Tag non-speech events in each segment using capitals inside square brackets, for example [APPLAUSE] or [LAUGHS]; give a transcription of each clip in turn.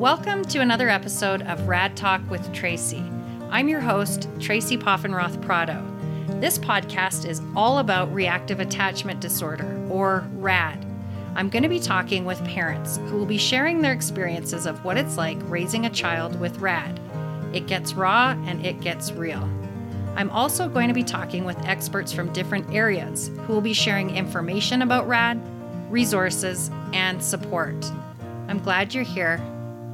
Welcome to another episode of Rad Talk with Tracey. I'm your host, Tracey Poffenroth Prado. This podcast is all about reactive attachment disorder, or RAD. I'm going to be talking with parents who will be sharing their experiences of what it's like raising a child with RAD. It gets raw and it gets real. I'm also going to be talking with experts from different areas who will be sharing information about RAD, resources, and support. I'm glad you're here.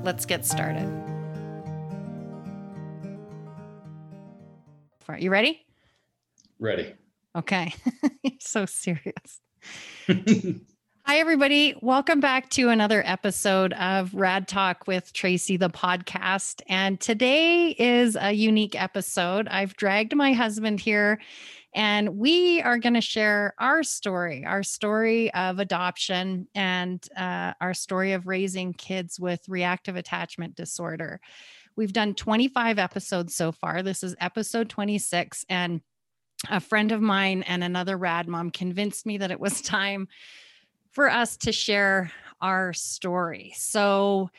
Let's get started. Are you ready? Ready. Okay. [LAUGHS] so serious. [LAUGHS] Hi, everybody. Welcome back to another episode of Rad Talk with Tracey, the podcast. And today is a unique episode. I've dragged my husband here and we are going to share our story, our story of adoption and uh, our story of raising kids with reactive attachment disorder. We've done 25 episodes so far. This is episode 26. And a friend of mine and another rad mom convinced me that it was [LAUGHS] time for us to share our story. So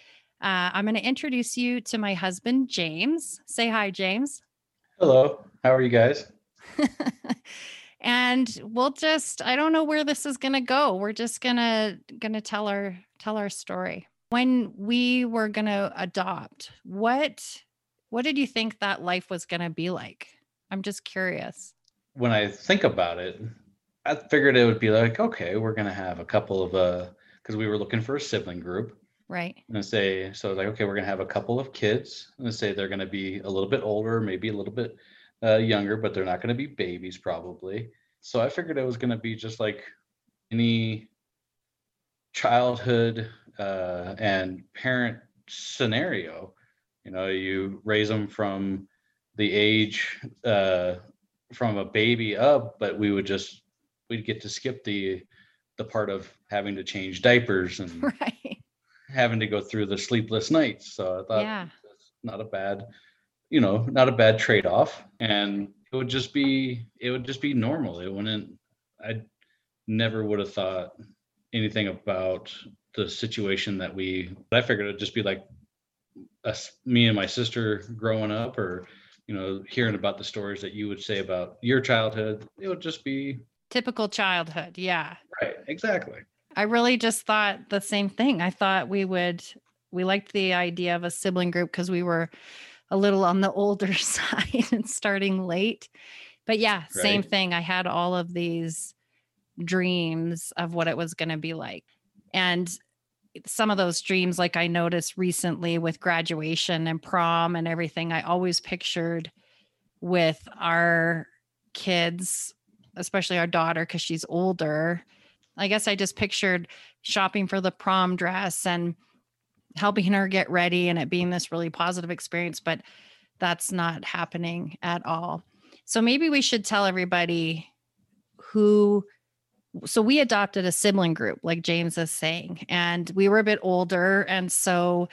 uh, I'm going to introduce you to my husband, James. Say hi, James. Hello. How are you guys? [LAUGHS] and we'll just I don't know where this is going to go. We're just going to going to tell our tell our story. When we were going to adopt, what what did you think that life was going to be like? I'm just curious. When I think about it, I figured it would be like, okay, we're going to have a couple of uh because we were looking for a sibling group. Right. And say, so like, okay, we're going to have a couple of kids. And say they're going to be a little bit older, maybe a little bit uh, younger, but they're not going to be babies probably. So I figured it was going to be just like any childhood uh, and parent scenario. You know, you raise them from the age uh, from a baby up, but we would just we'd get to skip the the part of having to change diapers and [LAUGHS] right. having to go through the sleepless nights. So I thought yeah. not a bad you know, not a bad trade off. And it would just be, it would just be normal. It wouldn't, I never would have thought anything about the situation that we, I figured it'd just be like us, me and my sister growing up or, you know, hearing about the stories that you would say about your childhood. It would just be typical childhood. Yeah. Right. Exactly. I really just thought the same thing. I thought we would, we liked the idea of a sibling group because we were a little on the older [LAUGHS] side and starting late. But yeah, right. same thing. I had all of these dreams of what it was going to be like. And some of those dreams, like I noticed recently with graduation and prom and everything, I always pictured with our kids, especially our daughter, because she's older. I guess I just pictured shopping for the prom dress and helping her get ready and it being this really positive experience, but that's not happening at all. So maybe we should tell everybody who so we adopted a sibling group like James is saying and we were a bit older. And so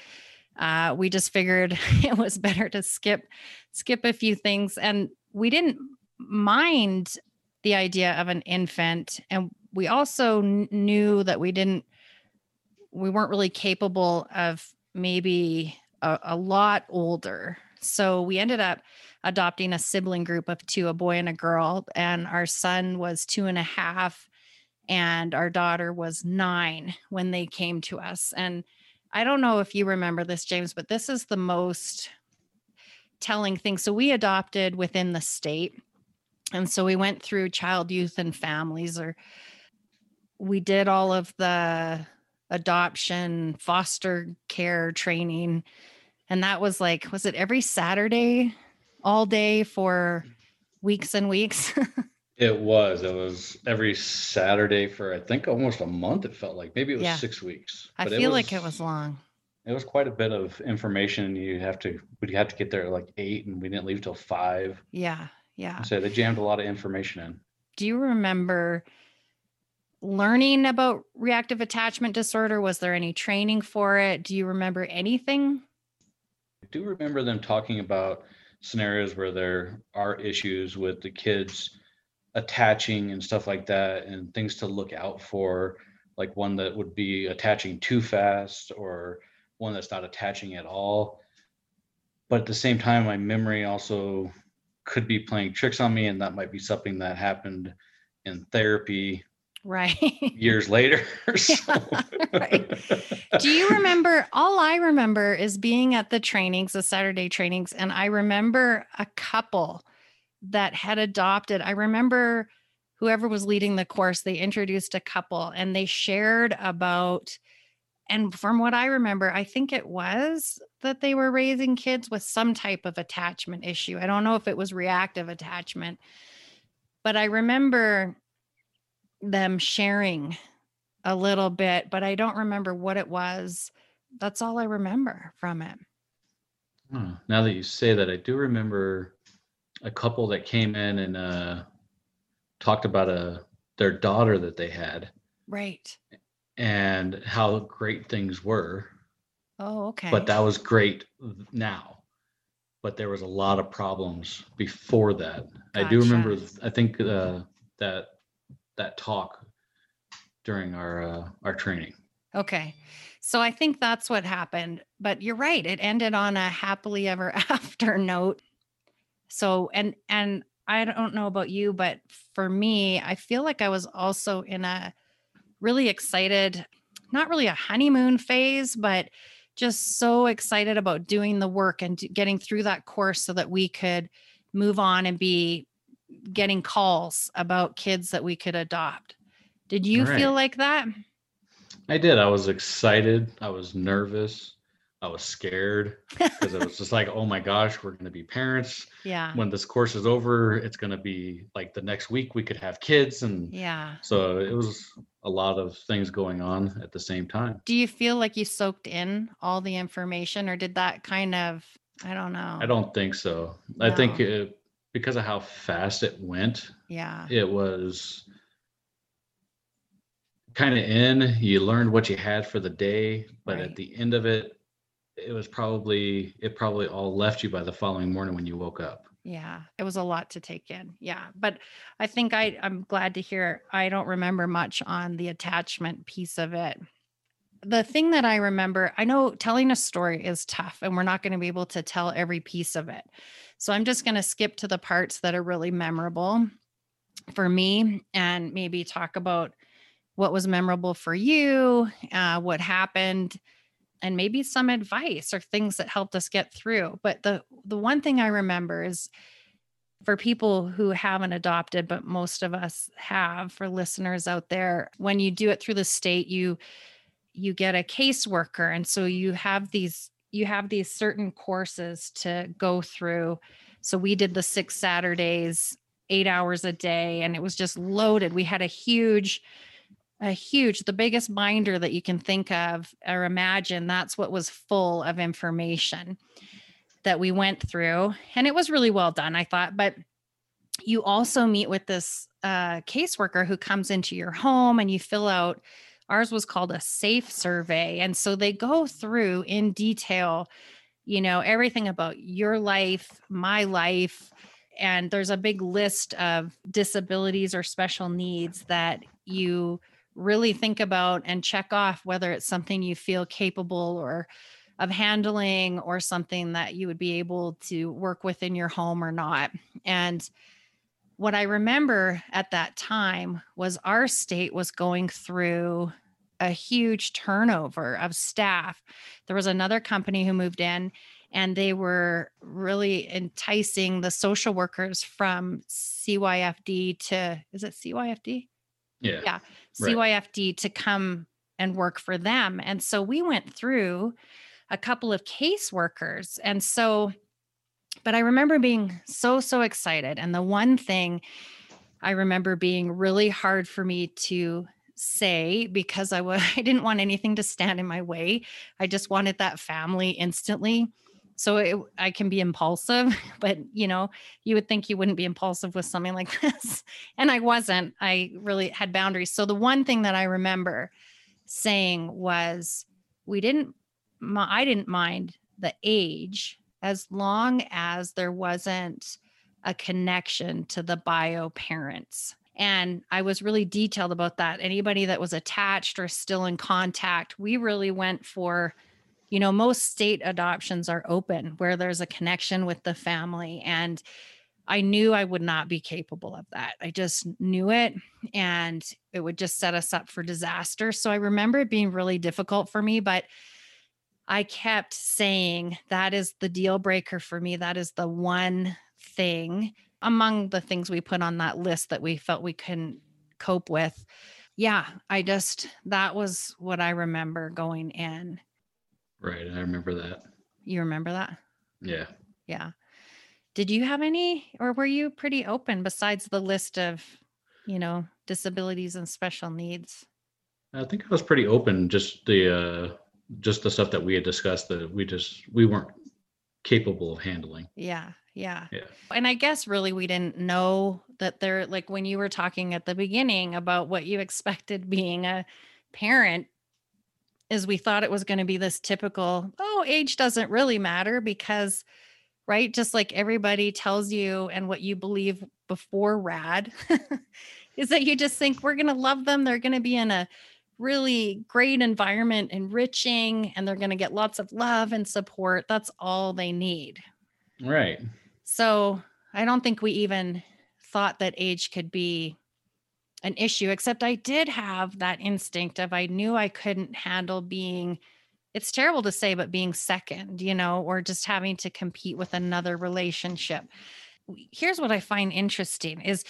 uh, we just figured [LAUGHS] it was better to skip skip a few things. And we didn't mind the idea of an infant. And we also knew that we didn't we weren't really capable of maybe a, a lot older. So we ended up adopting a sibling group of two, a boy and a girl. And our son was two and a half, and our daughter was nine when they came to us. And I don't know if you remember this, James, but this is the most telling thing. So we adopted within the state. And so we went through child, youth, and families, or we did all of the adoption, foster care training. And that was like, was it every Saturday all day for weeks and weeks? [LAUGHS] it was. It was every Saturday for I think almost a month. It felt like maybe it was yeah. six weeks. I feel it was, like it was long. It was quite a bit of information. You have to we'd have to get there at like eight, and we didn't leave till five. Yeah, yeah. So they jammed a lot of information in. Do you remember? Learning about reactive attachment disorder? Was there any training for it? Do you remember anything? I do remember them talking about scenarios where there are issues with the kids attaching and stuff like that and things to look out for like one that would be attaching too fast or one that's not attaching at all. But at the same time, my memory also could be playing tricks on me, and that might be something that happened in therapy Right. years later. [LAUGHS] So- right. Do you remember? All I remember is being at the trainings, the Saturday trainings, and I remember a couple that had adopted. I remember whoever was leading the course, they introduced a couple and they shared about, and from what I remember, I think it was that they were raising kids with some type of attachment issue. I don't know if it was reactive attachment, but I remember them sharing a little bit, but I don't remember what it was. That's all I remember from it. Huh. Now that you say that, I do remember a couple that came in and uh, talked about a their daughter that they had Right. and how great things were. Oh, okay. But that was great now. But there was a lot of problems before that. I do remember. I think uh, that that talk during our uh, our training. Okay. So I think that's what happened. But you're right. It ended on a happily ever [LAUGHS] after note. So and and I don't know about you, but for me, I feel like I was also in a really excited, not really a honeymoon phase, but just so excited about doing the work and getting through that course so that we could move on and be getting calls about kids that we could adopt. Did you feel like that? I did. I was excited. I was nervous. I was scared because it was just like, oh my gosh, we're going to be parents. [LAUGHS] Yeah. When this course is over, it's going to be like the next week we could have kids. And Yeah. so it was a lot of things going on at the same time. Do you feel like you soaked in all the information or did that kind of, I don't know. I don't think so. I think it, because of how fast it went, Yeah. it was kind of in. You learned what you had for the day, but Right. at the end of it, it was probably it probably all left you by the following morning when you woke up. Yeah. It was a lot to take in. Yeah. But I think I, I'm glad to hear I don't remember much on the attachment piece of it. The thing that I remember, I know telling a story is tough and we're not going to be able to tell every piece of it. So I'm just going to skip to the parts that are really memorable for me and maybe talk about what was memorable for you, uh, what happened, and maybe some advice or things that helped us get through. But the the one thing I remember is for people who haven't adopted, but most of us have, for listeners out there, when you do it through the state, you you get a caseworker, and so you have these you have these certain courses to go through. So we did the six Saturdays, eight hours a day, and it was just loaded. We had a huge a huge the biggest binder that you can think of or imagine that's what was full of information that we went through and it was really well done i thought but you also meet with this uh, caseworker who comes into your home and you fill out ours was called a safe survey and so they go through in detail you know everything about your life my life and there's a big list of disabilities or special needs that you really think about and check off whether it's something you feel capable or of handling or something that you would be able to work with in your home or not. And what I remember at that time was our state was going through a huge turnover of staff. There was another company who moved in and they were really enticing the social workers from CYFD to is it CYFD? Yeah. Yeah. Right. CYFD to come and work for them. And so we went through a couple of caseworkers. And so, but I remember being so, so excited. And the one thing I remember being really hard for me to say because I was [LAUGHS] I didn't want anything to stand in my way. I just wanted that family instantly. So it, I can be impulsive, [LAUGHS] but you know, you would think you wouldn't be impulsive with something like [LAUGHS] this. And I wasn't. I really had boundaries. So the one thing that I remember saying was we didn't I didn't mind the age as long as there wasn't a connection to the bio parents. And I was really detailed about that. Anybody that was attached or still in contact, we really went for you know, most state adoptions are open where there's a connection with the family. And I knew I would not be capable of that. I just knew it and it would just set us up for disaster. So I remember it being really difficult for me, but I kept saying that is the deal breaker for me. That is the one thing among the things we put on that list that we felt we couldn't cope with. Yeah, I just, that was what I remember going in. Right. I remember that. You remember that? Yeah. Yeah. Did you have any, or were you pretty open besides the list of, you know, disabilities and special needs? I think I was pretty open. Just the uh, just the stuff that we had discussed that we just we weren't capable of handling. Yeah. Yeah. Yeah. And I guess really we didn't know that there, like when you were talking at the beginning about what you expected being a parent, is we thought it was going to be this typical, oh, age doesn't really matter because, right? Just like everybody tells you and what you believe before rad [LAUGHS] is that you just think we're going to love them. They're going to be in a really great environment, enriching, and they're going to get lots of love and support. That's all they need. Right. So I don't think we even thought that age could be an issue, except I did have that instinct of I knew I couldn't handle being, it's terrible to say, but being second, you know, or just having to compete with another relationship. Here's what I find interesting is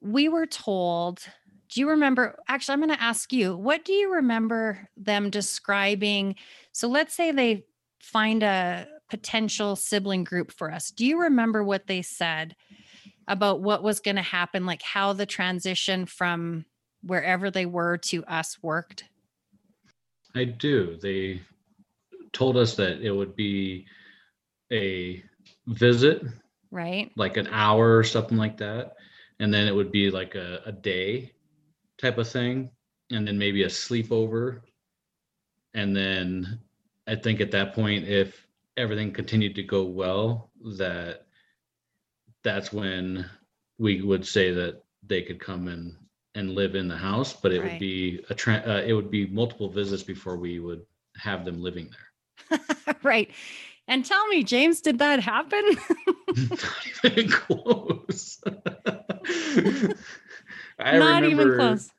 we were told do you remember actually i'm going to ask you what do you remember them describing so let's say they find a potential sibling group for us. Do you remember what they said about what was going to happen, like how the transition from wherever they were to us worked? I do. They told us that it would be a visit, right? Like an hour or something like that. And then it would be like a, a day type of thing. And then maybe a sleepover. And then I think at that point, if everything continued to go well, that that's when we would say that they could come and and live in the house, but it right. would be a tra- uh, it would be multiple visits before we would have them living there. [LAUGHS] right. And tell me, James, did that happen? [LAUGHS] Not even close. [LAUGHS] I Not remember, even close.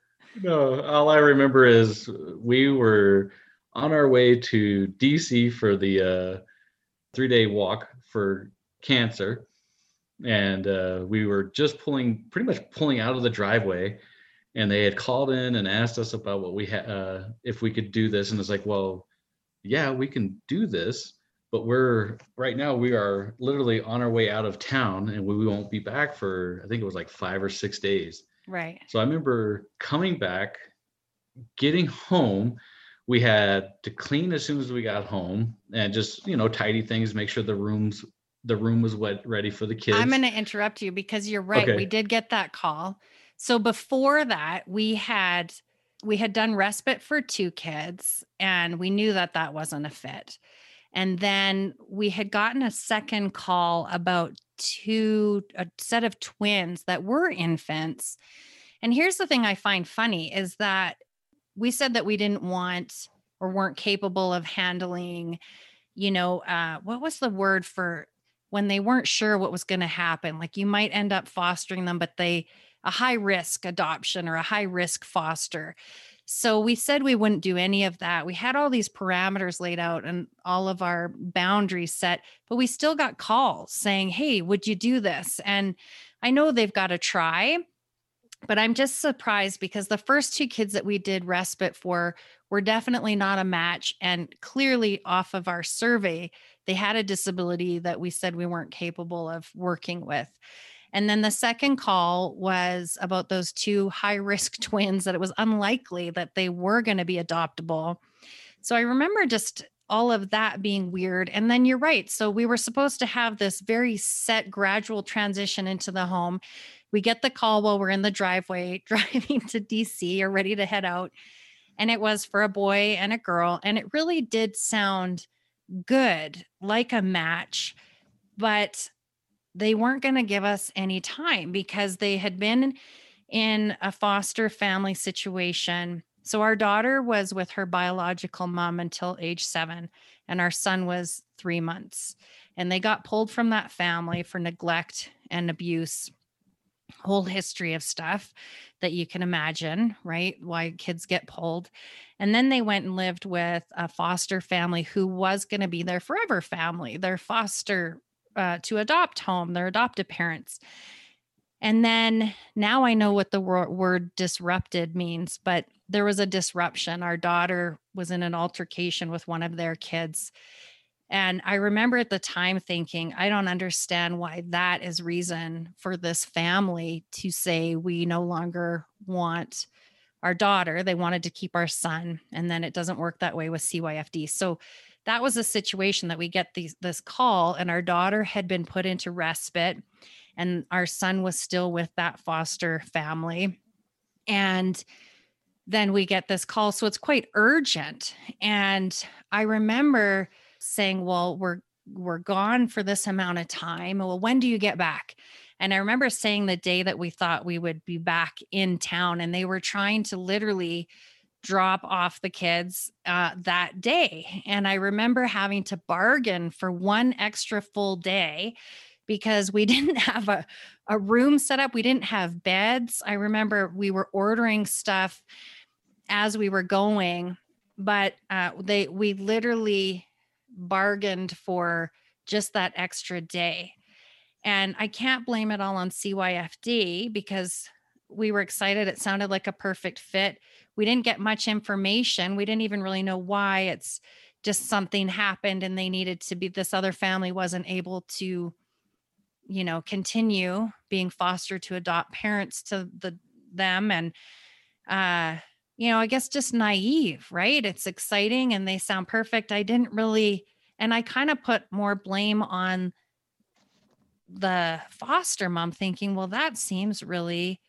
No, all I remember is we were on our way to DC for the uh, three day walk for cancer. And uh, we were just pulling, pretty much pulling out of the driveway. And they had called in and asked us about what we had, uh, if we could do this. And it's like, well, yeah, we can do this. But we're right now, we are literally on our way out of town and we won't be back for, I think it was like five or six days. Right. So I remember coming back, getting home, we had to clean as soon as we got home and just you know tidy things make sure the rooms the room was wet ready for the kids. I'm going to interrupt you because you're right. Okay. we did get that call. So before that we had we had done respite for two kids and we knew that that wasn't a fit. And then we had gotten a second call about two a set of twins that were infants and here's the thing i find funny is that we said that we didn't want or weren't capable of handling, you know, uh, what was the word for when they weren't sure what was going to happen? Like you might end up fostering them, but they, a high risk adoption or a high risk foster. So we said we wouldn't do any of that. We had all these parameters laid out and all of our boundaries set, but we still got calls saying, Hey, would you do this? And I know they've got to try, but I'm just surprised because the first two kids that we did respite for were definitely not a match. And clearly, off of our survey, they had a disability that we said we weren't capable of working with. And then the second call was about those two high risk [LAUGHS] twins that it was unlikely that they were going to be adoptable. So I remember just all of that being weird. And then you're right. So we were supposed to have this very set, gradual transition into the home we get the call while we're in the driveway [LAUGHS] driving to DC or ready to head out. And it was for a boy and a girl. And it really did sound good, like a match, but they weren't going to give us any time because they had been in a foster family situation So our daughter was with her biological mom until age seven, and our son was three months. And they got pulled from that family for neglect and abuse. Whole history of stuff that you can imagine, right? Why kids get pulled. And then they went and lived with a foster family who was going to be their forever family, their foster uh, to adopt home, their adoptive parents. And then now I know what the word disrupted means, but there was a disruption. Our daughter was in an altercation with one of their kids. And I remember at the time thinking, I don't understand why that is reason for this family to say we no longer want our daughter. They wanted to keep our son. And then it doesn't work that way with CYFD. So that was a situation that we get these this call, and our daughter had been put into respite and our son was still with that foster family. And then we get this call. So it's quite urgent. And I remember saying, Well, we're we're gone for this amount of time. Well, when do you get back? And I remember saying the day that we thought we would be back in town, and they were trying to literally drop off the kids uh, that day. And I remember having to bargain for one extra full day because we [LAUGHS] didn't have a, a room set up. We didn't have beds. I remember we were ordering stuff as we were going, but uh, they we literally bargained for just that extra day. And I can't blame it all on CYFD because we were excited. It sounded like a perfect fit. We didn't get much information. We didn't even really know why. It's just something happened and they needed to be, this other family wasn't able to you know continue being fostered to adopt parents to the them and uh you know i guess just naive right it's exciting and they sound perfect i didn't really and i kind of put more blame on the foster mom thinking well that seems really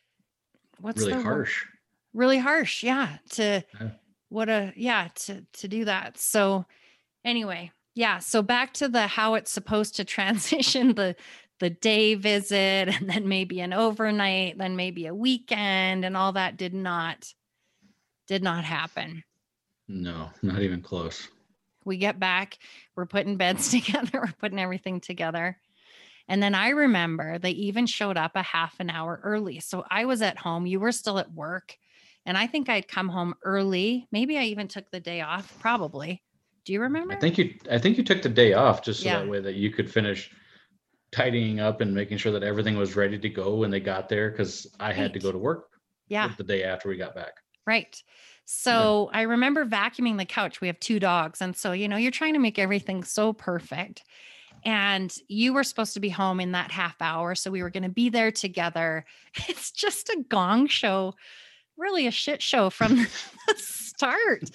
what's really harsh word? Really harsh yeah to yeah. what a yeah to to do that so anyway yeah so back to the how it's supposed to [LAUGHS] transition the the day visit and then maybe an overnight, then maybe a weekend and all that did not did not happen. No, not even close. We get back, we're putting beds [LAUGHS] together, we're putting everything together. And then I remember they even showed up a half an hour early. So I was at home, you were still at work. And I think I'd come home early. Maybe I even took the day off, probably. Do you mm, remember? I think you I think you took the day off just so yeah. that way that you could finish tidying up and making sure that everything was ready to go when they got there because I had to go to work. Yeah. The day after we got back. Right. So yeah. I remember vacuuming the couch. We have two dogs. And so, you know, you're trying to make everything so perfect. And you were supposed to be home in that half hour. So we were going to be there together. [LAUGHS] It's just a gong show, really a shit show from [LAUGHS] the start.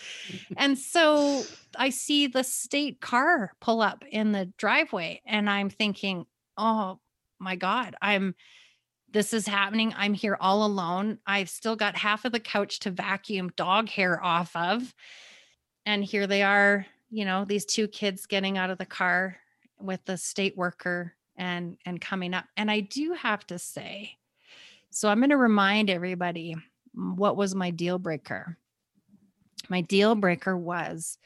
And so I see the state car pull up in the driveway. And I'm thinking, oh my God, I'm this is happening. I'm here all alone. I've still got half of the couch to vacuum dog hair off of. And here they are, you know, these two kids getting out of the car with the state worker and and coming up. And I do have to say, so I'm going to remind everybody what was my deal breaker. My deal breaker was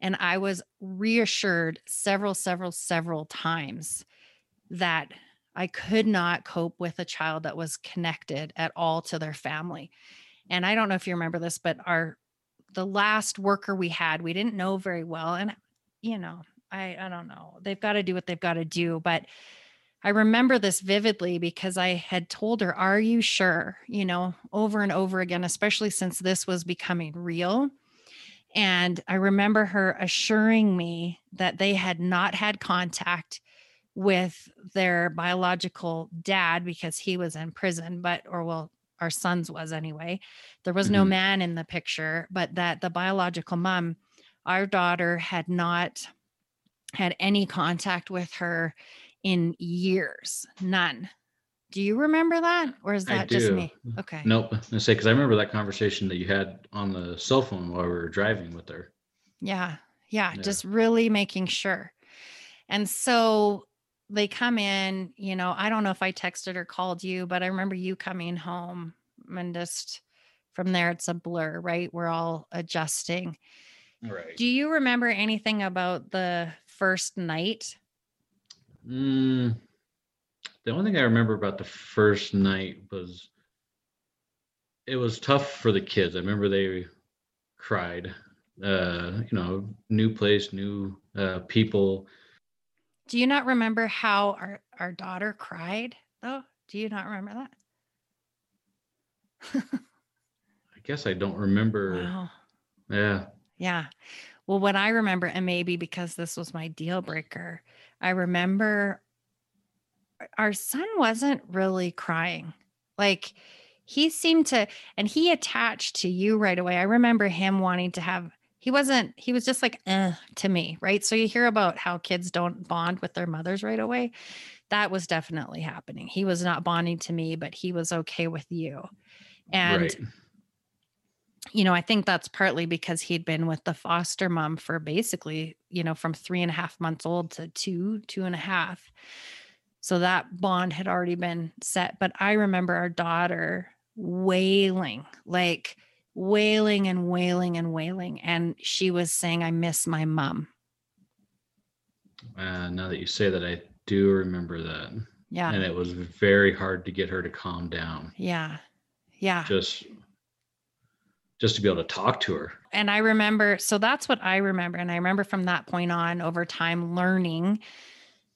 and I was reassured several several several times that I could not cope with a child that was connected at all to their family. And I don't know if you remember this, but our the last worker we had, we didn't know very well. And you know, I I don't know. They've got to do what they've got to do. But I remember this vividly because I had told her, Are you sure? You know, over and over again, especially since this was becoming real. And I remember her assuring me that they had not had contact with their biological dad because he was in prison, but, or well, our son's was anyway. There was mm-hmm. no man in the picture, but that the biological mom, our daughter had not had any contact with her in years, none. Do you remember that, or is that just me? Okay. Nope. I say because I remember that conversation that you had on the cell phone while we were driving with her. Yeah, yeah, yeah. just really making sure. And so they come in, you know, I don't know if I texted or called you, but I remember you coming home and just from there it's a blur, right? We're all adjusting. Right. Do you remember anything about the first night? Mm, the only thing I remember about the first night was it was tough for the kids. I remember they cried. Uh, you know, new place, new uh, people. Do you not remember how our, our daughter cried though? Do you not remember that? I guess I don't remember. Wow. Yeah. Yeah. Well, what I remember, and maybe because this was my deal breaker, I remember our son wasn't really crying. Like he seemed to, and he attached to you right away. I remember him wanting to have, he wasn't, he was just like, eh, to me, right? So you hear about how kids don't bond with their mothers right away. That was definitely happening. He was not bonding to me, but he was okay with you. And right. You know, I think that's partly because he'd been with the foster mom for basically, you know, from three and a half months old to two, two and a half. So that bond had already been set. But I remember our daughter wailing, like wailing and wailing and wailing. And she was saying, I miss my mom. Uh, now that you say that, I do remember that. Yeah. And it was very hard to get her to calm down. Yeah. Yeah. Just just to be able to talk to her. And I remember, so that's what I remember. And I remember from that point on over time learning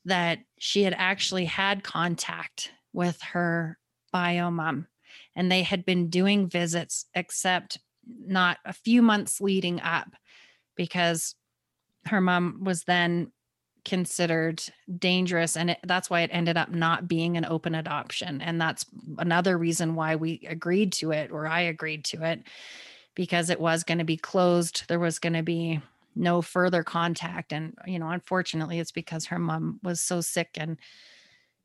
that she had actually had contact with her bio mom and they had been doing visits, except not a few months leading up because her mom was then considered dangerous and it, that's why it ended up not being an open adoption and that's another reason why we agreed to it or I agreed to it because it was going to be closed there was going to be no further contact and you know unfortunately it's because her mom was so sick and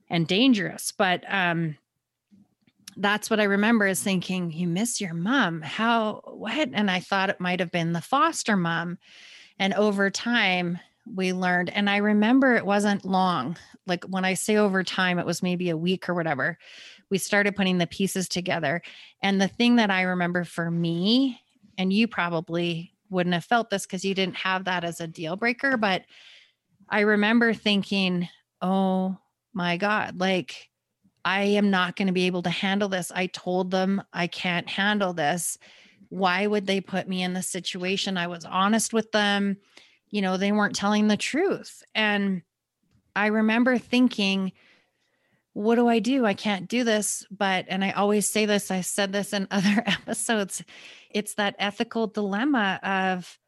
and dangerous but um that's what I remember is thinking, you miss your mom. How, what? And I thought it might have been the foster mom. And over time, we learned, and I remember it wasn't long. Like when I say over time, it was maybe a week or whatever. We started putting the pieces together. And the thing that I remember for me, and you probably wouldn't have felt this because you didn't have that as a deal breaker, but I remember thinking, oh my God, like, I am not going to be able to handle this. I told them I can't handle this. Why would they put me in this situation? I was honest with them. You know, they weren't telling the truth. And I remember thinking, what do I do? I can't do this. But, and I always say this, I said this in [LAUGHS] other episodes, it's that ethical dilemma of,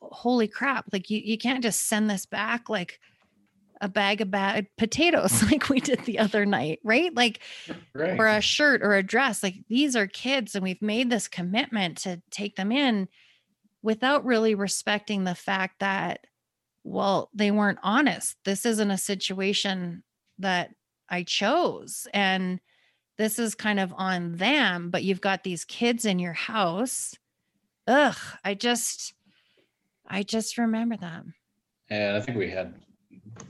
holy crap, like you, you can't just send this back. Like, a bag of bad [LAUGHS] potatoes [LAUGHS] like we did the other night, right? Like, Right. or a shirt or a dress. Like, these are kids, and we've made this commitment to take them in without really respecting the fact that, well, they weren't honest. This isn't a situation that I chose. And this is kind of on them, but you've got these kids in your house. Ugh, I just, I just remember them. And I think we had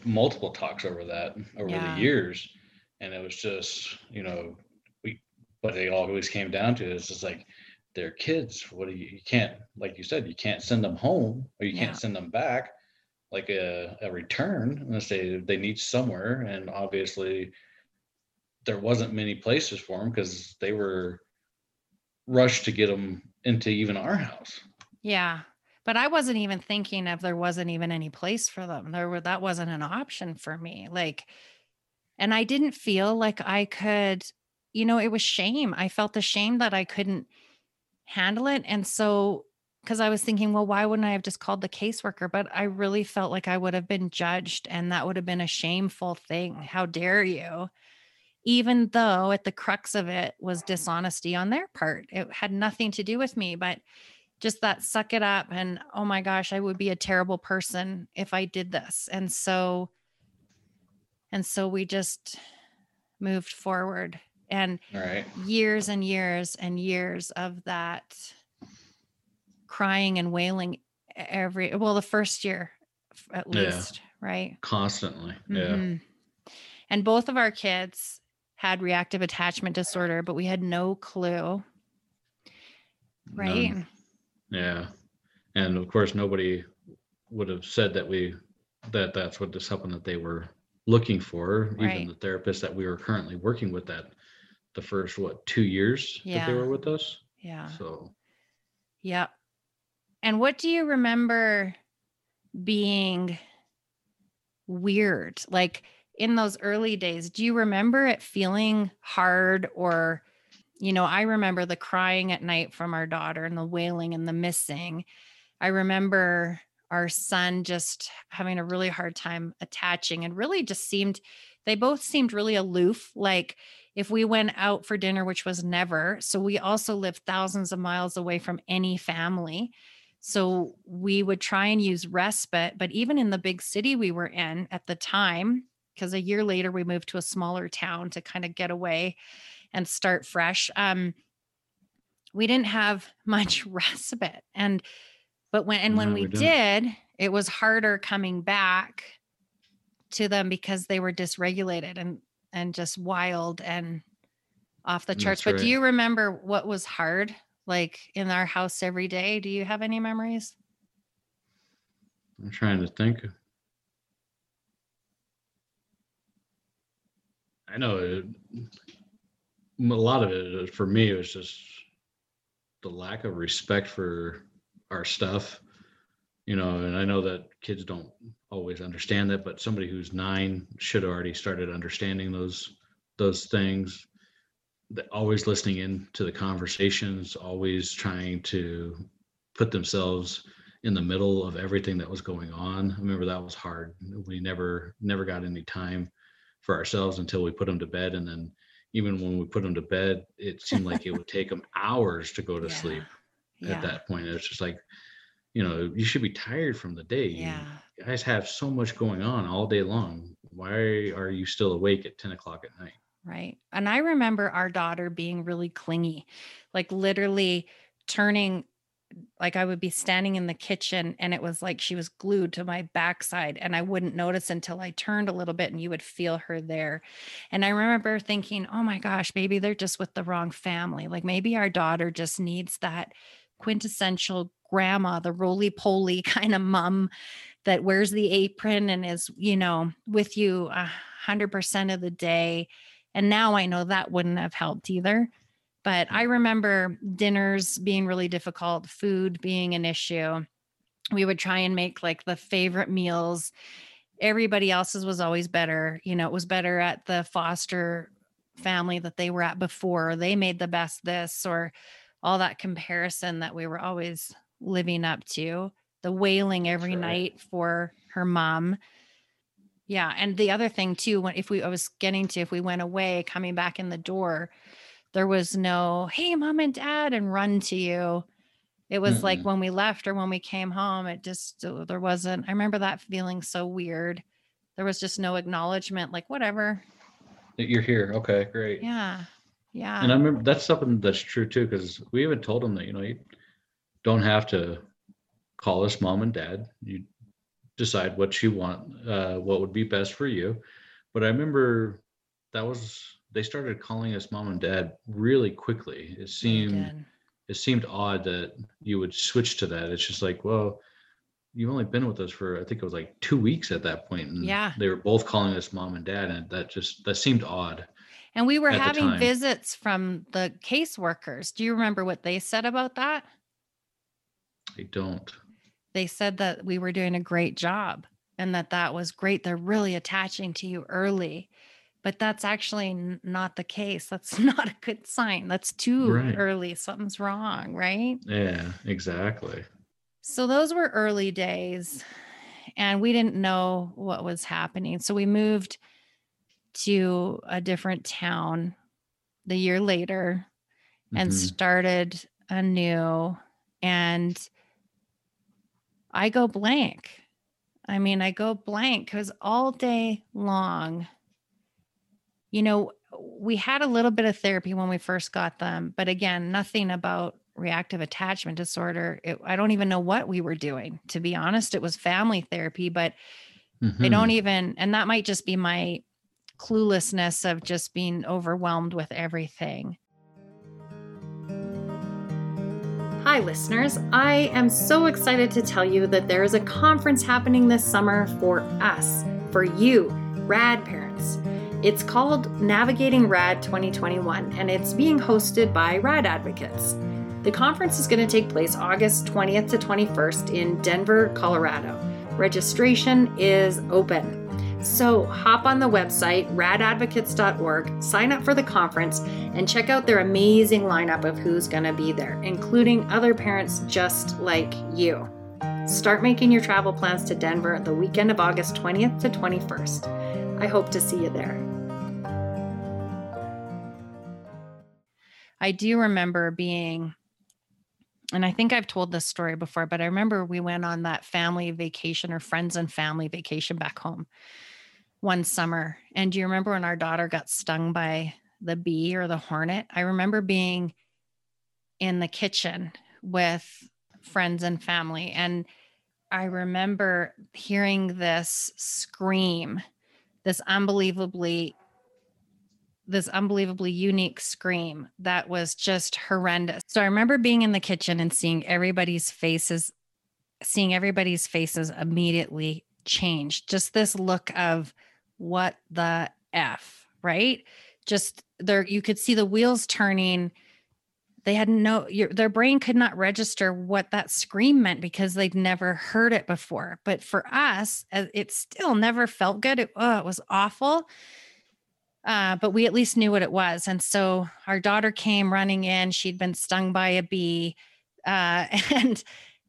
multiple talks over that over Yeah. the years. And it was just, you know, we, but it always came down to is just like, they're kids. What do you, you can't, like you said, you can't send them home or you Yeah. can't send them back like a, a return unless they, they need somewhere. And obviously there wasn't many places for them because they were rushed to get them into even our house. Yeah. But I wasn't even thinking of there wasn't even any place for them. There were that wasn't an option for me. Like and I didn't feel like I could, you know, it was shame. I felt the shame that I couldn't handle it. And so because I was thinking, well, why wouldn't I have just called the caseworker? But I really felt like I would have been judged and that would have been a shameful thing. How dare you? Even though at the crux of it was dishonesty on their part. It had nothing to do with me, but just that suck it up and oh my gosh i would be a terrible person if i did this and so and so we just moved forward and right. years and years and years of that crying and wailing every well the first year at Yeah. least right Constantly. Yeah. Mhm. and both of our kids had reactive attachment disorder but we had no clue right None. Yeah. And of course, nobody would have said that we, that that's what the that they were looking for. Right. Even the therapist that we were currently working with that the first, what, two years that they were with us. yeah So Yep. And what do you remember being weird? Like in those early days, do you remember it feeling hard or, you know, I remember the crying at night from our daughter and the wailing and the missing. I remember our son just having a really hard time attaching and really just seemed, they both seemed really aloof. Like if we went out for dinner, which was never, so we also lived thousands of miles away from any family. So we would try and use respite, but even in the big city we were in at the time, because a year later we moved to a smaller town to kind of get away and start fresh. Um, we didn't have [LAUGHS] much respite, and but when and when we, we did, it was harder coming back to them because they were dysregulated and and just wild and off the charts. That's But do you remember what was hard like in our house every day? Do you have any memories? I'm trying to think. I know it, a lot of it uh, for me it was just the lack of respect for our stuff, you know. And I know that kids don't always understand that, but somebody who's nine should have already started understanding those those things. Always listening in to the conversations, always trying to put themselves in the middle of everything that was going on. I remember that was hard. We never never got any time for ourselves until we put them to bed, and then even when we put them to bed, it seemed like it would take them [LAUGHS] hours to go to Yeah. sleep. Yeah. At that point, it's just like, you know, you should be tired from the day. Yeah. Guys have so much going on all day long. Why are you still awake at ten o'clock at night? Right. And I remember our daughter being really clingy, like literally turning, like I would be standing in the kitchen and it was like she was glued to my backside and I wouldn't notice until I turned a little bit and you would feel her there. And I remember thinking, oh my gosh, maybe they're just with the wrong family. Like maybe our daughter just needs that quintessential grandma, the roly poly [LAUGHS] kind of mom that wears the apron and is, you know, with you a hundred percent of the day. And now I know that wouldn't have helped either. But I remember dinners being really difficult, food being an issue. We would try and make like the favorite meals. Everybody else's was always better. You know, it was better at the foster family that they were at before. They made the best this or all that comparison that we were always living up to. The wailing every right. night for her mom. Yeah, and the other thing too, when if we I was getting to if we went away, coming back in the door, there was no hey mom and dad and run to you. It was like Mm-mm. when we left or when we came home, it just there wasn't. I remember that feeling so weird. There was just no acknowledgement, like whatever. You're here. Okay, great. Yeah, yeah, And I remember that's something that's true too, because we even told them that, you know, you don't have to call us mom and dad. You decide what you want, uh, what would be best for you. But I remember that was they started calling us mom and dad really quickly. It seemed did. it seemed odd that you would switch to that. It's just like, well, you've only been with us for I think it was like two weeks at that point, and Yeah. they were both calling us mom and dad, and that just that seemed odd. And we were having visits from the caseworkers. Do you remember what they said about that? I don't. They said that we were doing a great job and that that was great. They're really attaching to you early. But that's actually not the case. That's [LAUGHS] not a good sign. That's too Right. early. Something's wrong, right? Yeah, exactly. So those were early days and we didn't know what was happening. So we moved to a different town the year later and Mhm. started anew and I go blank. I mean, I go blank because all day long, you know, we had a little bit of therapy when we first got them, but again, nothing about reactive attachment disorder. It, I don't even know what we were doing. To be honest, it was family therapy, but I Mhm. don't even, and that might just be my cluelessness of just being overwhelmed with everything. Hi, listeners. I am so excited to tell you that there is a conference happening this summer for us, for you, rad parents. It's called Navigating Rad 2021, and it's being hosted by Rad Advocates. The conference is going to take place August 20th to 21st in Denver, Colorado. Registration is open. So hop on the website, radadvocates.org, sign up for the conference, and check out their amazing lineup of who's going to be there, including other parents just like you. Start making your travel plans to Denver the weekend of August 20th to 21st. I hope to see you there. I do remember being, and I think I've told this story before, but I remember we went on that family vacation or friends and family vacation back home one summer. And do you remember when our daughter got stung by the bee or the hornet? I remember being in the kitchen with friends and family. And I remember hearing this scream, this unbelievably this unbelievably unique scream that was just horrendous. So I remember being in the kitchen and seeing everybody's faces seeing everybody's faces immediately change. Just this look of what the F, right? Just there, you could see the wheels turning. They had no, your, their brain could not register what that scream meant because they'd never heard it before. But for us, uh, it still never felt good. It, oh, it was awful. Uh, but we at least knew what it was. And so our daughter came running in. She'd been stung by a bee. Uh, [LAUGHS] and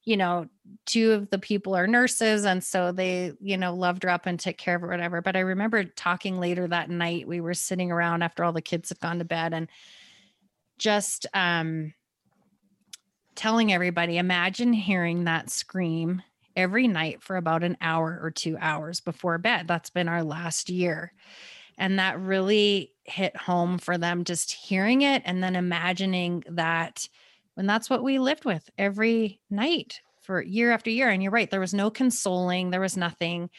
you know, two of the people are nurses. And so they, you know, loved her up and took care of her, whatever. But I remember talking later that night, we were sitting around after all the kids had gone to bed and just um, telling everybody, imagine hearing that scream every night for about an hour or two hours before bed. That's been our last year. And that really hit home for them just hearing it and then imagining that and that's what we lived with every night for year after year. And you're right, there was no consoling, there was nothing.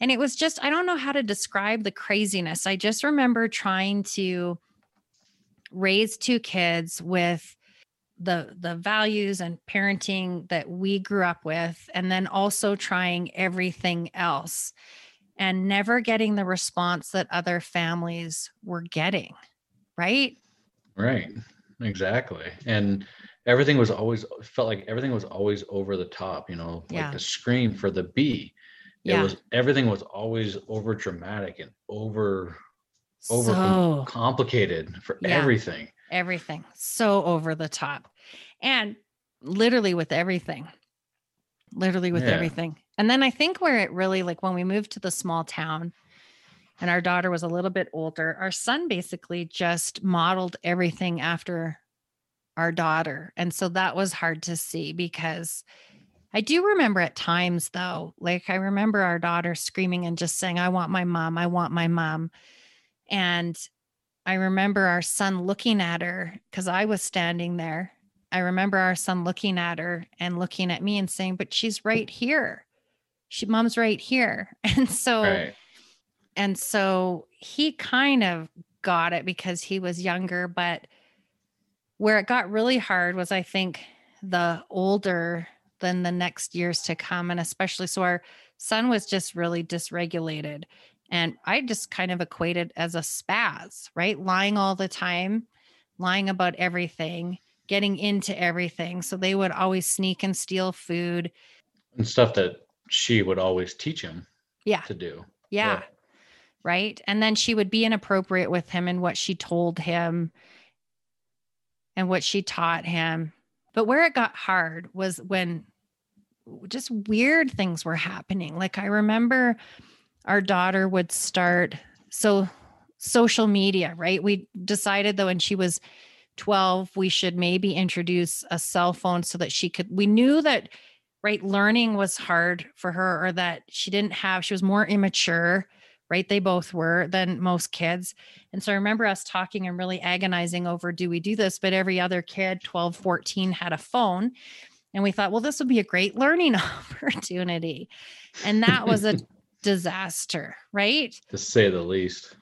And it was just, I don't know how to describe the craziness. I just remember trying to raise two kids with the the values and parenting that we grew up with and then also trying everything else and never getting the response that other families were getting right right exactly and everything was always felt like everything was always over the top you know like Yeah. the scream for the bee it Yeah. was everything was always over dramatic and over over so complicated for Yeah. everything everything so over the top and literally with everything literally with Yeah. everything and then i think where it really like when we moved to the small town and our daughter was a little bit older our son basically just modeled everything after our daughter and so that was hard to see because i do remember at times though like i remember our daughter screaming and just saying i want my mom i want my mom and I remember our son looking at her because I was standing there. I remember our son looking at her and looking at me and saying, But she's right here. She mom's right here. [LAUGHS] And so right and so he kind of got it because he was younger, but where it got really hard was I think the older than the next years to come. And especially so our son was just really dysregulated. And I just kind of equated as a spaz, right? Lying all the time, lying about everything, getting into everything. So they would always sneak and steal food. and stuff that she would always teach him Yeah. to do Yeah. Right. And then she would be inappropriate with him and what she told him and what she taught him. But where it got hard was when just weird things were happening. Like I remember our daughter would start so social media, right? We decided though when she was 12, we should maybe introduce a cell phone so that she could we knew that right learning was hard for her or that she didn't have she was more immature right they both were than most kids and so i remember us talking and really agonizing over do we do this? But every other kid 12 14 had a phone and we thought well this would be a great learning [LAUGHS] opportunity and that was a [LAUGHS] disaster right? To say the least.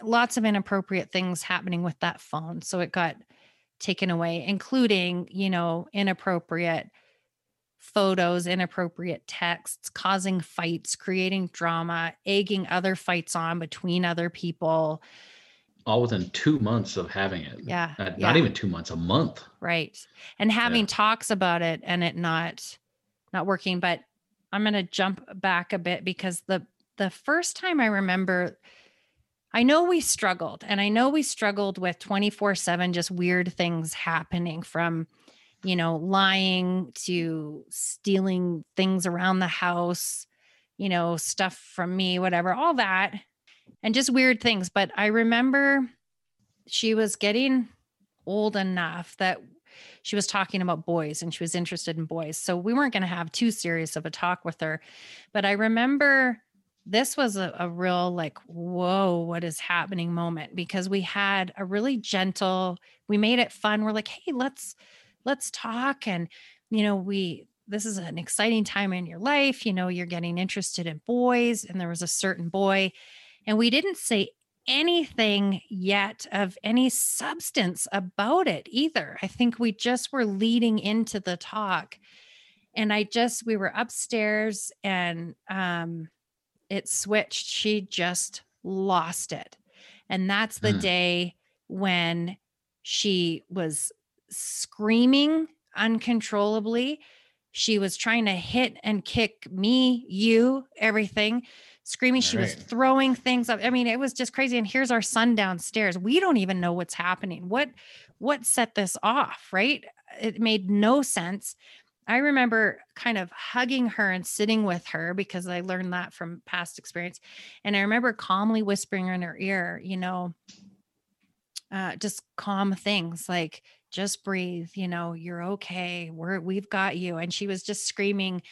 Lots of inappropriate things happening with that phone so it got taken away, including, you know, inappropriate photos, inappropriate texts, causing fights, creating drama, egging other fights on between other people. All within two months of having it. Yeah. Uh, yeah. Not even two months, a month. right. And having Yeah. talks about it and it not not working. But I'm gonna jump back a bit because the the first time I remember I know we struggled and I know we struggled with 24 7 just weird things happening from, you know, lying to stealing things around the house, you know, stuff from me, whatever, all that, and just weird things. But I remember she was getting old enough that she was talking about boys and she was interested in boys. So we weren't going to have too serious of a talk with her. But I remember this was a, a real like whoa what is happening moment because we had a really gentle we made it fun we're like hey let's let's talk and you know we this is an exciting time in your life you know you're getting interested in boys and there was a certain boy and we didn't say anything yet of any substance about it either i think we just were leading into the talk and i just we were upstairs and um it switched. She just lost it. And that's the Hmm. day when she was screaming uncontrollably. She was trying to hit and kick me, you, everything, screaming. She was throwing things up. I mean, it was just crazy. And here's our son downstairs. We don't even know what's happening. What what set this off, right? It made no sense. I remember kind of hugging her and sitting with her because I learned that from past experience. And I remember calmly whispering in her ear, you know, uh, just calm things like just breathe, you know, you're okay. We're we've got you. And she was just screaming,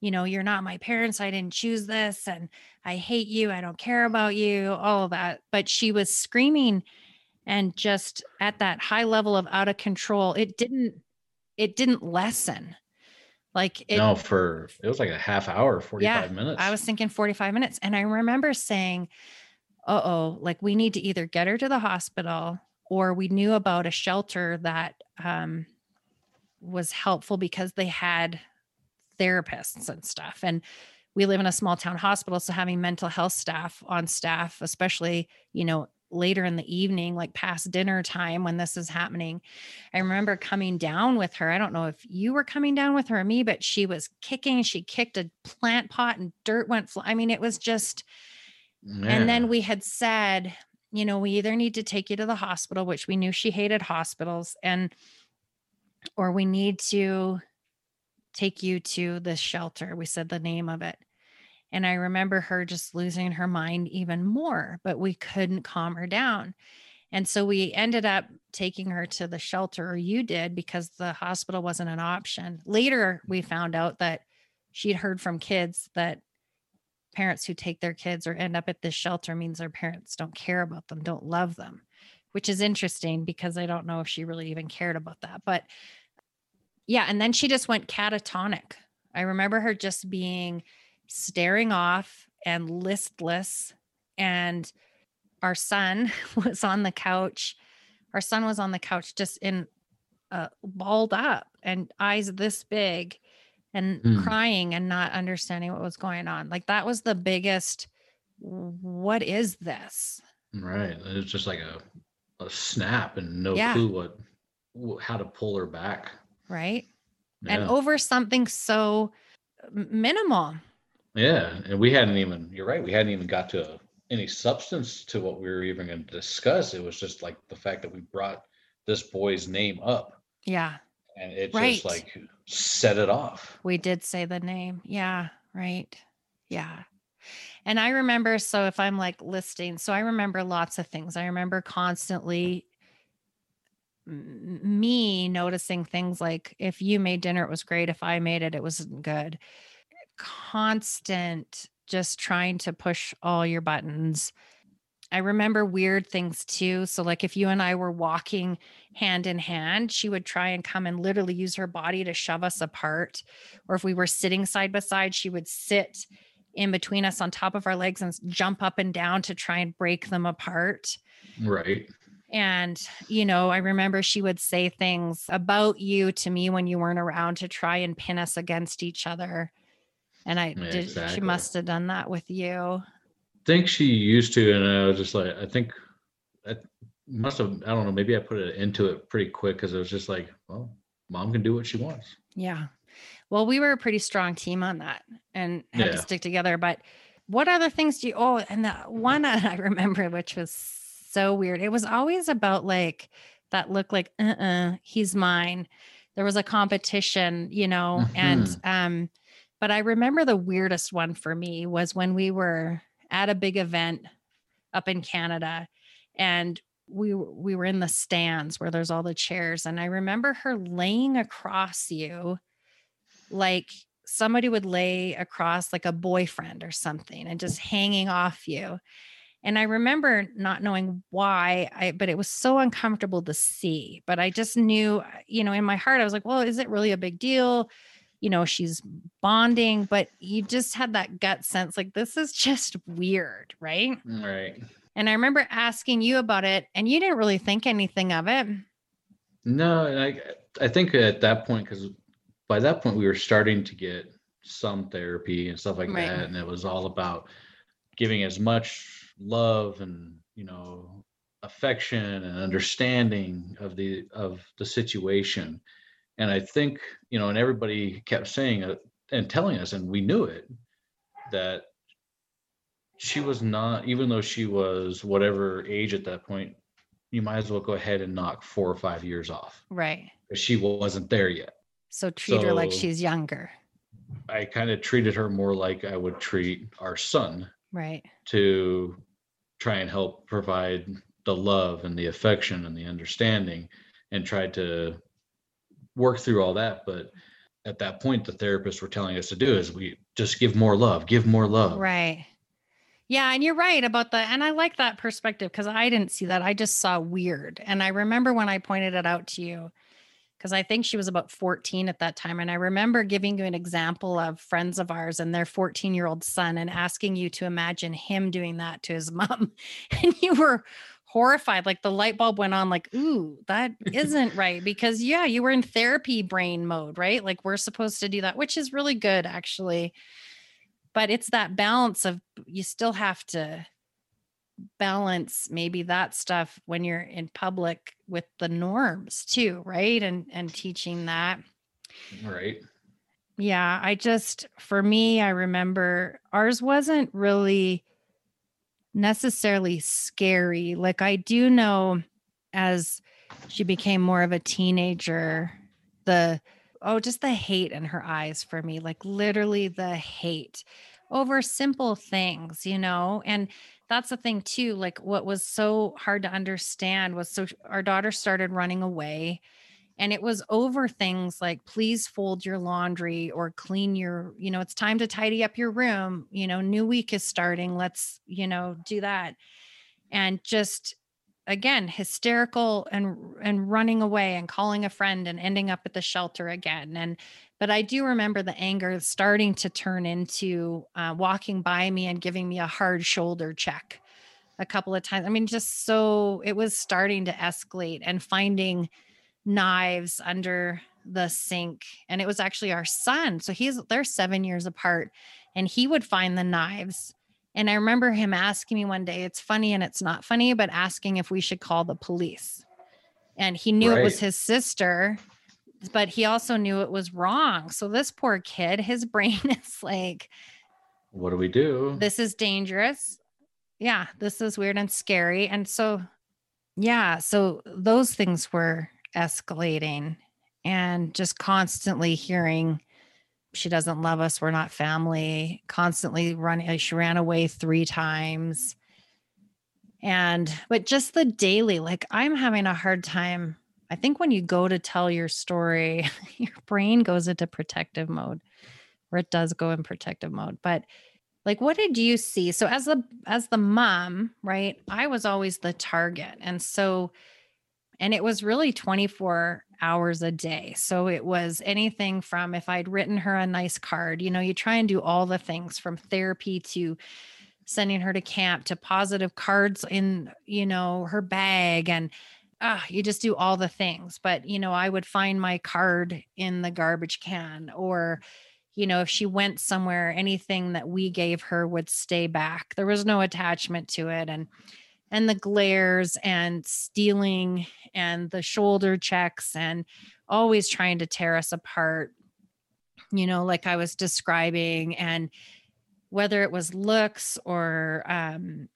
you know, you're not my parents. I didn't choose this. And I hate you. I don't care about you, all of that. But she was screaming and just at that high level of out of control. It didn't, it didn't lessen. Like it, no, for it was like a half hour, 45 minutes. I was thinking 45 minutes. And I remember saying, uh oh, like we need to either get her to the hospital or we knew about a shelter that um, was helpful because they had therapists and stuff. And we live in a small town hospital. So having mental health staff on staff, especially, you know, later in the evening, like past dinner time when this is happening. I remember coming down with her. I don't know if you were coming down with her or me, but she was kicking. She kicked a plant pot and dirt went fly. I mean, it was just, and then we had said, you know, we either need to take you to the hospital, which we knew she hated hospitals, and or we need to take you to the shelter. We said the name of it. And I remember her just losing her mind even more, but we couldn't calm her down. And so we ended up taking her to the shelter, or you did, because the hospital wasn't an option. Later, we found out that she'd heard from kids that parents who take their kids or end up at this shelter means their parents don't care about them, don't love them, which is interesting because I don't know if she really even cared about that. But yeah, and then she just went catatonic. I remember her just being staring off and listless. And our son [LAUGHS] was on the couch. Our son was on the couch just in uh, balled up and eyes this big and Hmm. crying and not understanding what was going on. Like that was the biggest what is this? Right. It was just like a, a snap and no Yeah. clue what, how to pull her back. Right. And over something so minimal. yeah. And we hadn't even, you're right. We hadn't even got to any substance to what we were even going to discuss. It was just like the fact that we brought this boy's name up Yeah. and it Right. just like set it off. We did say the name. Yeah, right. Yeah. And I remember, so if I'm like listing, so I remember lots of things. I remember constantly me noticing things like if you made dinner, it was great. If I made it, it wasn't good. Constant just trying to push all your buttons. I remember weird things too. So, like if you and I were walking hand in hand, she would try and come and literally use her body to shove us apart. Or if we were sitting side by side, she would sit in between us on top of our legs and jump up and down to try and break them apart. Right. And, you know, I remember she would say things about you to me when you weren't around to try and pin us against each other. And I Yeah, did, she must have done that with you. Think she used to, and I was just like, I think I must have, I don't know, maybe I put it into it pretty quick because I was just like, well, mom can do what she wants. Yeah. Well, we were a pretty strong team on that and had to stick together. But what other things do you, oh, and the one [LAUGHS] I remember, which was so weird, it was always about like that look like, uh uh he's mine. There was a competition, you know, and, um, but I remember the weirdest one for me was when we were at a big event up in Canada and we we were in the stands where there's all the chairs and I remember her laying across you like somebody would lay across like a boyfriend or something and just hanging off you. And I remember not knowing why, I but it was so uncomfortable to see. But I just knew, you know, in my heart, I was like, well, is it really a big deal? You know, she's bonding, but you just had that gut sense like this is just weird, right? Mm, right. And I remember asking you about it, and you didn't really think anything of it. No, and I I think at that point, because by that point we were starting to get some therapy and stuff like Right. that, and it was all about giving as much love and you know affection and understanding of the of the situation. And I think you know, and everybody kept saying it and telling us, and we knew it that she was not, even though she was whatever age at that point, you might as well go ahead and knock four or five years off Right. she wasn't there yet. So treat her like she's younger. I kind of treated her more like I would treat our son Right. to try and help provide the love and the affection and the understanding and tried to work through all that. But at that point, the therapists were telling us to do is we just give more love, give more love. Right. Yeah, and you're right about that. And I like that perspective because I didn't see that. I just saw weird. And I remember when I pointed it out to you, because I think she was about 14 at that time. And I remember giving you an example of friends of ours and their 14 year old son and asking you to imagine him doing that to his [LAUGHS] mom. And you were horrified. Like the light bulb went on, like, ooh, that [LAUGHS] isn't right. Because, yeah, you were in therapy brain mode, right? Like we're supposed to do that, which is really good, actually but it's that balance of you still have to balance maybe that stuff when you're in public with the norms too right and and teaching that Right. yeah i just for me i remember ours wasn't really necessarily scary. Like i do know as she became more of a teenager the oh just the hate in her eyes for me like literally the hate over simple things you know? And that's the thing too like what was so hard to understand was so our daughter started running away and it was over things like please fold your laundry or clean your you know it's time to tidy up your room you know new week is starting let's you know do that. And just again hysterical and and running away and calling a friend and ending up at the shelter again. And but i do remember the anger starting to turn into uh, walking by me and giving me a hard shoulder check a couple of times. I mean just so it was starting to escalate and finding knives under the sink and it was actually our son so he's they're 7 years apart and he would find the knives and i remember him asking me one day it's funny and it's not funny but asking if we should call the police and he knew it was his sister but he also knew it was wrong so this poor kid his [LAUGHS] brain is like What do we do? this is dangerous. Yeah, this is weird and scary. And so, yeah, so those things were escalating and just constantly hearing she doesn't love us, we're not family, constantly running. Eh, she ran away three times. And, but just the daily, like I'm having a hard time. I think when you go to tell your story, [LAUGHS] your brain goes into protective mode, or it does go in protective mode. But like what did you see so as the as the mom right i was always the target and so and it was really 24 hours a day so it was anything from if i'd written her a nice card you know you try and do all the things from therapy to sending her to camp to positive cards in, you know, her bag and ah, you just do all the things. But, you know, I would find my card in the garbage can or, you know, if she went somewhere, anything that we gave her would stay back. There was no attachment to it. And, and the glares and stealing and the shoulder checks and always trying to tear us apart, you know, like I was describing. And whether it was looks or, um,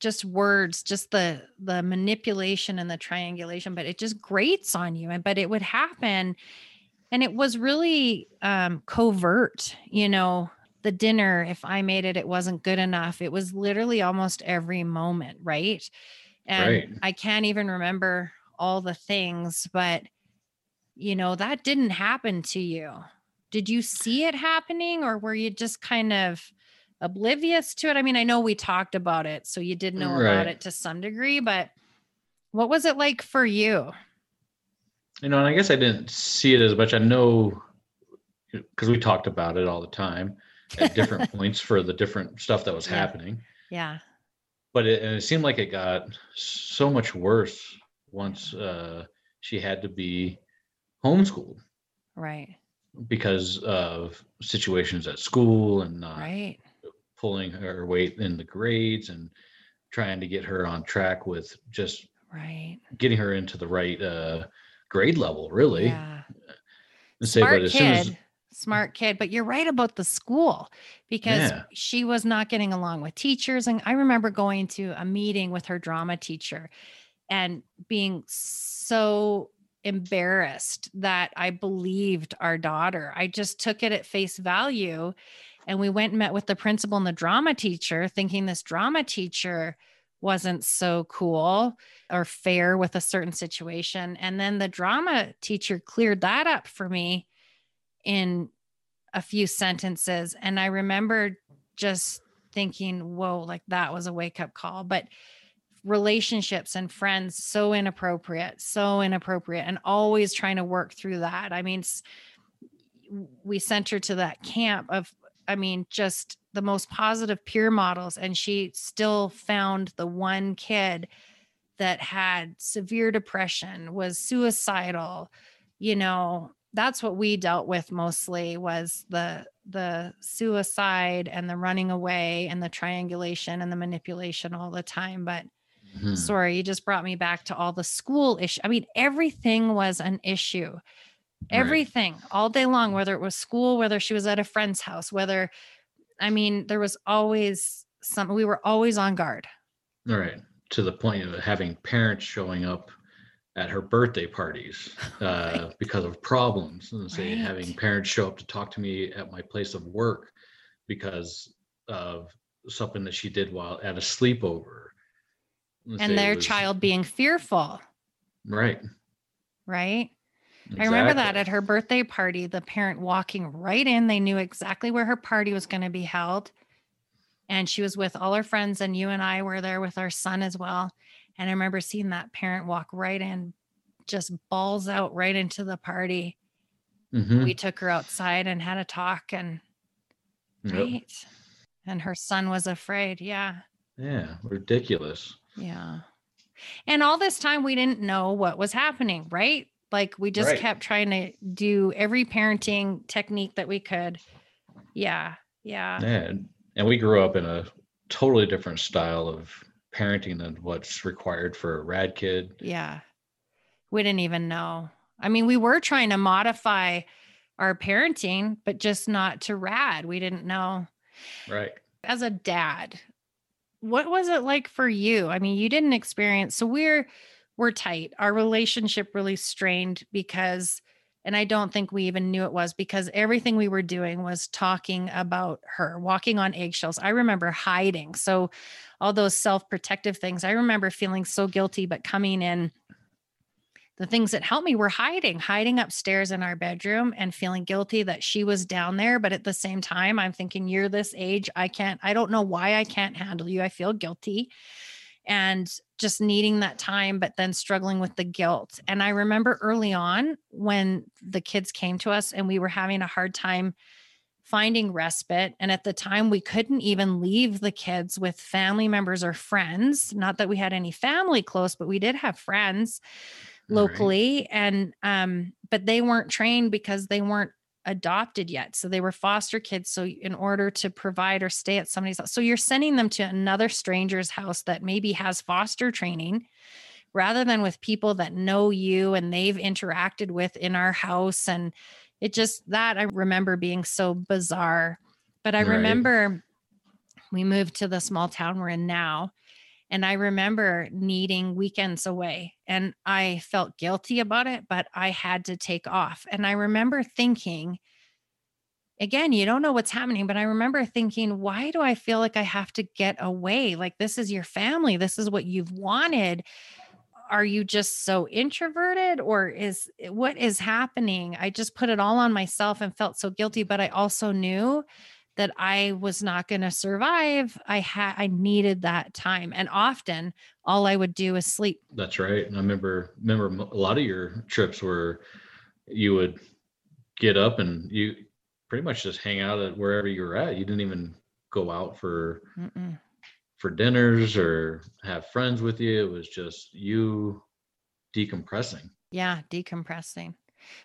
just words just the the manipulation and the triangulation but it just grates on you and but it would happen and it was really um covert you know the dinner if i made it it wasn't good enough. It was literally almost every moment right? And Right. i can't even remember all the things but you know that didn't happen to you. Did you see it happening or were you just kind of oblivious to it? I mean i know we talked about it so you did know about it to some degree but what was it like for you? You know, and I guess I didn't see it as much. I know because we talked about it all the time at [LAUGHS] different points for the different stuff that was Yeah. happening. yeah. But it, and it seemed like it got so much worse once uh, she had to be homeschooled. Right. Because of situations at school and not right. pulling her weight in the grades and trying to get her on track with just right. getting her into the right uh, grade level, really. yeah. Smart but as kid soon as smart kid but you're right about the school because Yeah. she was not getting along with teachers and i remember going to a meeting with her drama teacher and being so embarrassed that i believed our daughter i just took it at face value and we went and met with the principal and the drama teacher thinking this drama teacher wasn't so cool or fair with a certain situation and then the drama teacher cleared that up for me in a few sentences. And I remember just thinking, whoa, like that was a wake up call. But relationships and friends, so inappropriate, so inappropriate, and always trying to work through that. I mean, we sent her to that camp of, I mean, just the most positive peer models. And she still found the one kid that had severe depression, was suicidal, you know, that's what we dealt with mostly was the the suicide and the running away and the triangulation and the manipulation all the time but Mhm. sorry you just brought me back to all the school issue i mean everything was an issue Right. everything all day long whether it was school whether she was at a friend's house whether i mean there was always some we were always on guard all right, to the point of having parents showing up at her birthday parties [LAUGHS] uh, because of problems, and say having parents show up to talk to me at my place of work because of something that she did while at a sleepover. Let's and their was- child being fearful right? right I remember that at her birthday party, the parent walking right in. They knew exactly where her party was going to be held. And she was with all her friends, and you and I were there with our son as well. And I remember seeing that parent walk right in, just balls out right into the party. Mhm. We took her outside and had a talk, and Yep. right. And her son was afraid. Yeah. Yeah, ridiculous. Yeah. And all this time, we didn't know what was happening, right? Like we just Right. kept trying to do every parenting technique that we could. Yeah. Yeah. And and we grew up in a totally different style of parenting than what's required for a rad kid. Yeah. We didn't even know. I mean, we were trying to modify our parenting, but just not to rad. We didn't know. Right. As a dad, what was it like for you? I mean, you didn't experience so we're we're tight. Our relationship really strained because and I don't think we even knew it was because everything we were doing was talking about her, walking on eggshells. I remember hiding. So all those self-protective things. I remember feeling so guilty but coming in the things that helped me were hiding, hiding upstairs in our bedroom and feeling guilty that she was down there. But at the same time, I'm thinking, you're this age. I can't, I don't know why I can't handle you. I feel guilty and just needing that time, but then struggling with the guilt. And I remember early on when the kids came to us and we were having a hard time finding respite. And at the time, we couldn't even leave the kids with family members or friends. Not that we had any family close, but we did have friends locally. Right. And, um, but they weren't trained because they weren't adopted yet. So they were foster kids. So in order to provide or stay at somebody's house, so you're sending them to another stranger's house that maybe has foster training rather than with people that know you and they've interacted with in our house. And it just that I remember being so bizarre. But I right. remember we moved to the small town we're in now. And I remember needing weekends away and I felt guilty about it, but I had to take off. And I remember thinking, again, you don't know what's happening, but I remember thinking, why do I feel like I have to get away? Like, this is your family, this is what you've wanted. Are you just so introverted or is what is happening? I just put it all on myself and felt so guilty, but I also knew that I was not going to survive. I had I needed that time, and often all I would do is sleep. That's right. And I remember remember a lot of your trips where you would get up and you pretty much just hang out at wherever you were at. You didn't even go out for Mm-mm. for dinners or have friends with you. It was just you decompressing. Yeah, decompressing.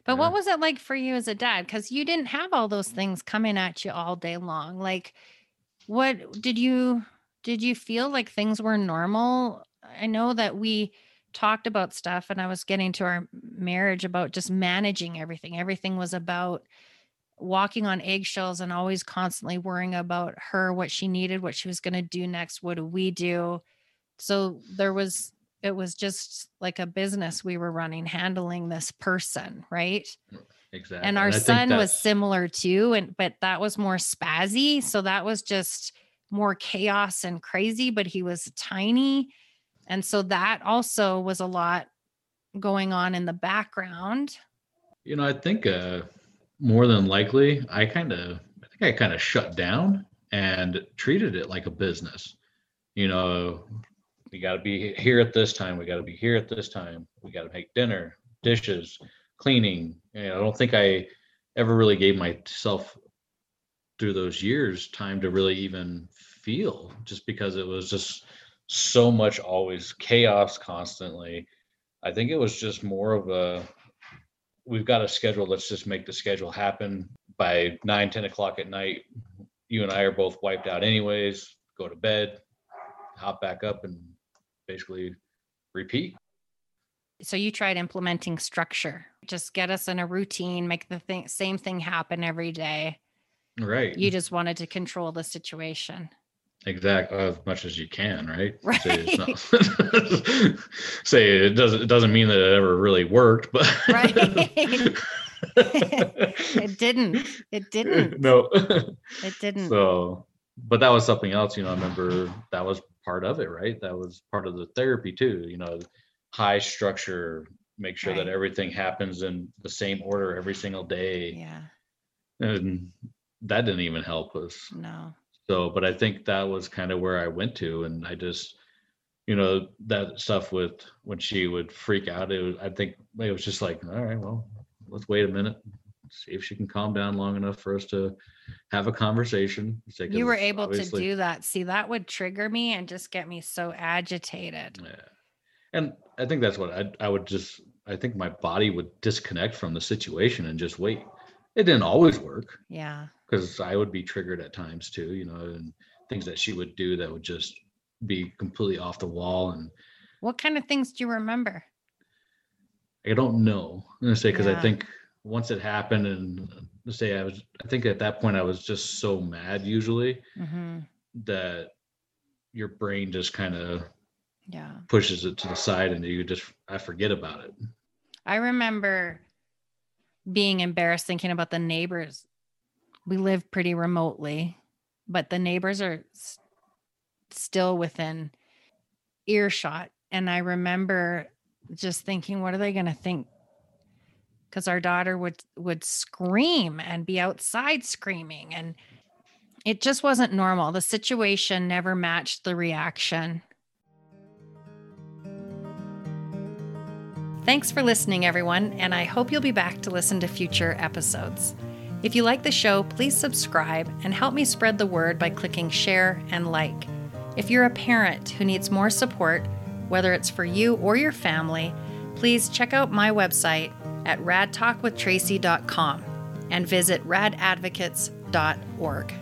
But yeah. what was it like for you as a dad? Because you didn't have all those things coming at you all day long. Like, what did you did you feel like things were normal? I know that we talked about stuff and I was getting to our marriage about just managing everything. Everything was about walking on eggshells and always constantly worrying about her, what she needed, what she was going to do next, what do we do? So there was it was just like a business we were running handling this person right? Exactly and our and son was similar too and but that was more spazzy so that was just more chaos and crazy but he was tiny and so that also was a lot going on in the background. You know i think uh more than likely i kind of i think i kind of shut down and treated it like a business. You know we got to be here at this time. We got to be here at this time. We got to make dinner, dishes, cleaning. And I don't think I ever really gave myself through those years time to really even feel just because it was just so much always chaos constantly. I think it was just more of a we've got a schedule. Let's just make the schedule happen by nine, 10 o'clock at night. You and I are both wiped out anyways. Go to bed, hop back up and basically repeat. So you tried implementing structure, just get us in a routine, make the thing, same thing happen every day. Right. You just wanted to control the situation. Exactly, as much as you can, right? [LAUGHS] Right. Say, [LAUGHS] not, say it doesn't it doesn't mean that it ever really worked, but right. [LAUGHS] it didn't. It didn't. No. It didn't. So, but that was something else. You know, I remember that was part of it, right? That was part of the therapy too. You know, high structure, make sure right. that everything happens in the same order every single day. Yeah. And that didn't even help us. No. So, but I think that was kind of where I went to, and I just, you know, that stuff with when she would freak out. It was, I think it was just like, all right, well, let's wait a minute, see if she can calm down long enough for us to have a conversation. You were able to do that. See, that would trigger me and just get me so agitated. Yeah. And I think that's what I, I would just, I think my body would disconnect from the situation and just wait. It didn't always work. Yeah. Because I would be triggered at times too, you know, and things that she would do that would just be completely off the wall. And what kind of things do you remember? I don't know. I'm gonna say because yeah. I think once it happened and say I was I think at that point I was just so mad usually mm-hmm. that your brain just kind of yeah pushes it to the side and you just I forget about it. I remember being embarrassed thinking about the neighbors. We live pretty remotely, but the neighbors are s- still within earshot and I remember just thinking what are they going to think because our daughter would would scream and be outside screaming and it just wasn't normal the situation never matched the reaction Thanks for listening, everyone, and I hope you'll be back to listen to future episodes. If you like the show, please subscribe and help me spread the word by clicking share and like. If you're a parent who needs more support, whether it's for you or your family, please check out my website at radtalkwithtracey.com and visit radadvocates.org.